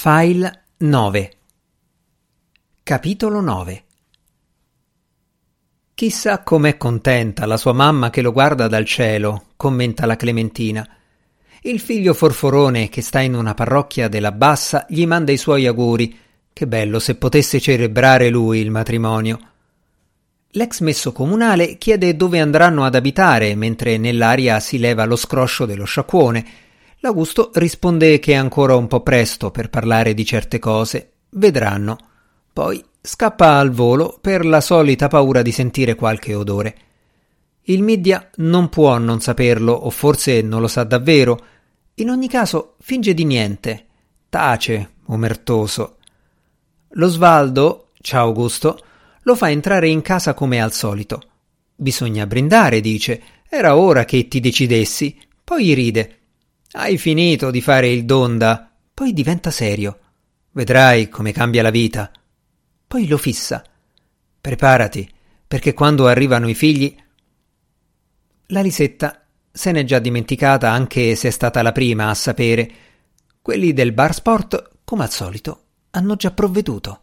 File 9 Capitolo 9 Chissà com'è contenta la sua mamma che lo guarda dal cielo, commenta la Clementina. Il figlio forforone che sta in una parrocchia della Bassa gli manda i suoi auguri. Che bello se potesse celebrare lui il matrimonio. L'ex messo comunale chiede dove andranno ad abitare, mentre nell'aria si leva lo scroscio dello sciacquone L'Augusto risponde che è ancora un po' presto per parlare di certe cose. Vedranno. Poi scappa al volo per la solita paura di sentire qualche odore. Il Middia non può non saperlo, o forse non lo sa davvero. In ogni caso, finge di niente. Tace, omertoso. Lo Svaldo, ciao Augusto, lo fa entrare in casa come al solito. Bisogna brindare, dice. Era ora che ti decidessi. Poi ride. Hai finito di fare il donda, poi diventa serio. Vedrai come cambia la vita. Poi lo fissa. Preparati, perché quando arrivano i figli. La Lisetta se n'è già dimenticata anche se è stata la prima a sapere. Quelli del bar sport, come al solito, hanno già provveduto.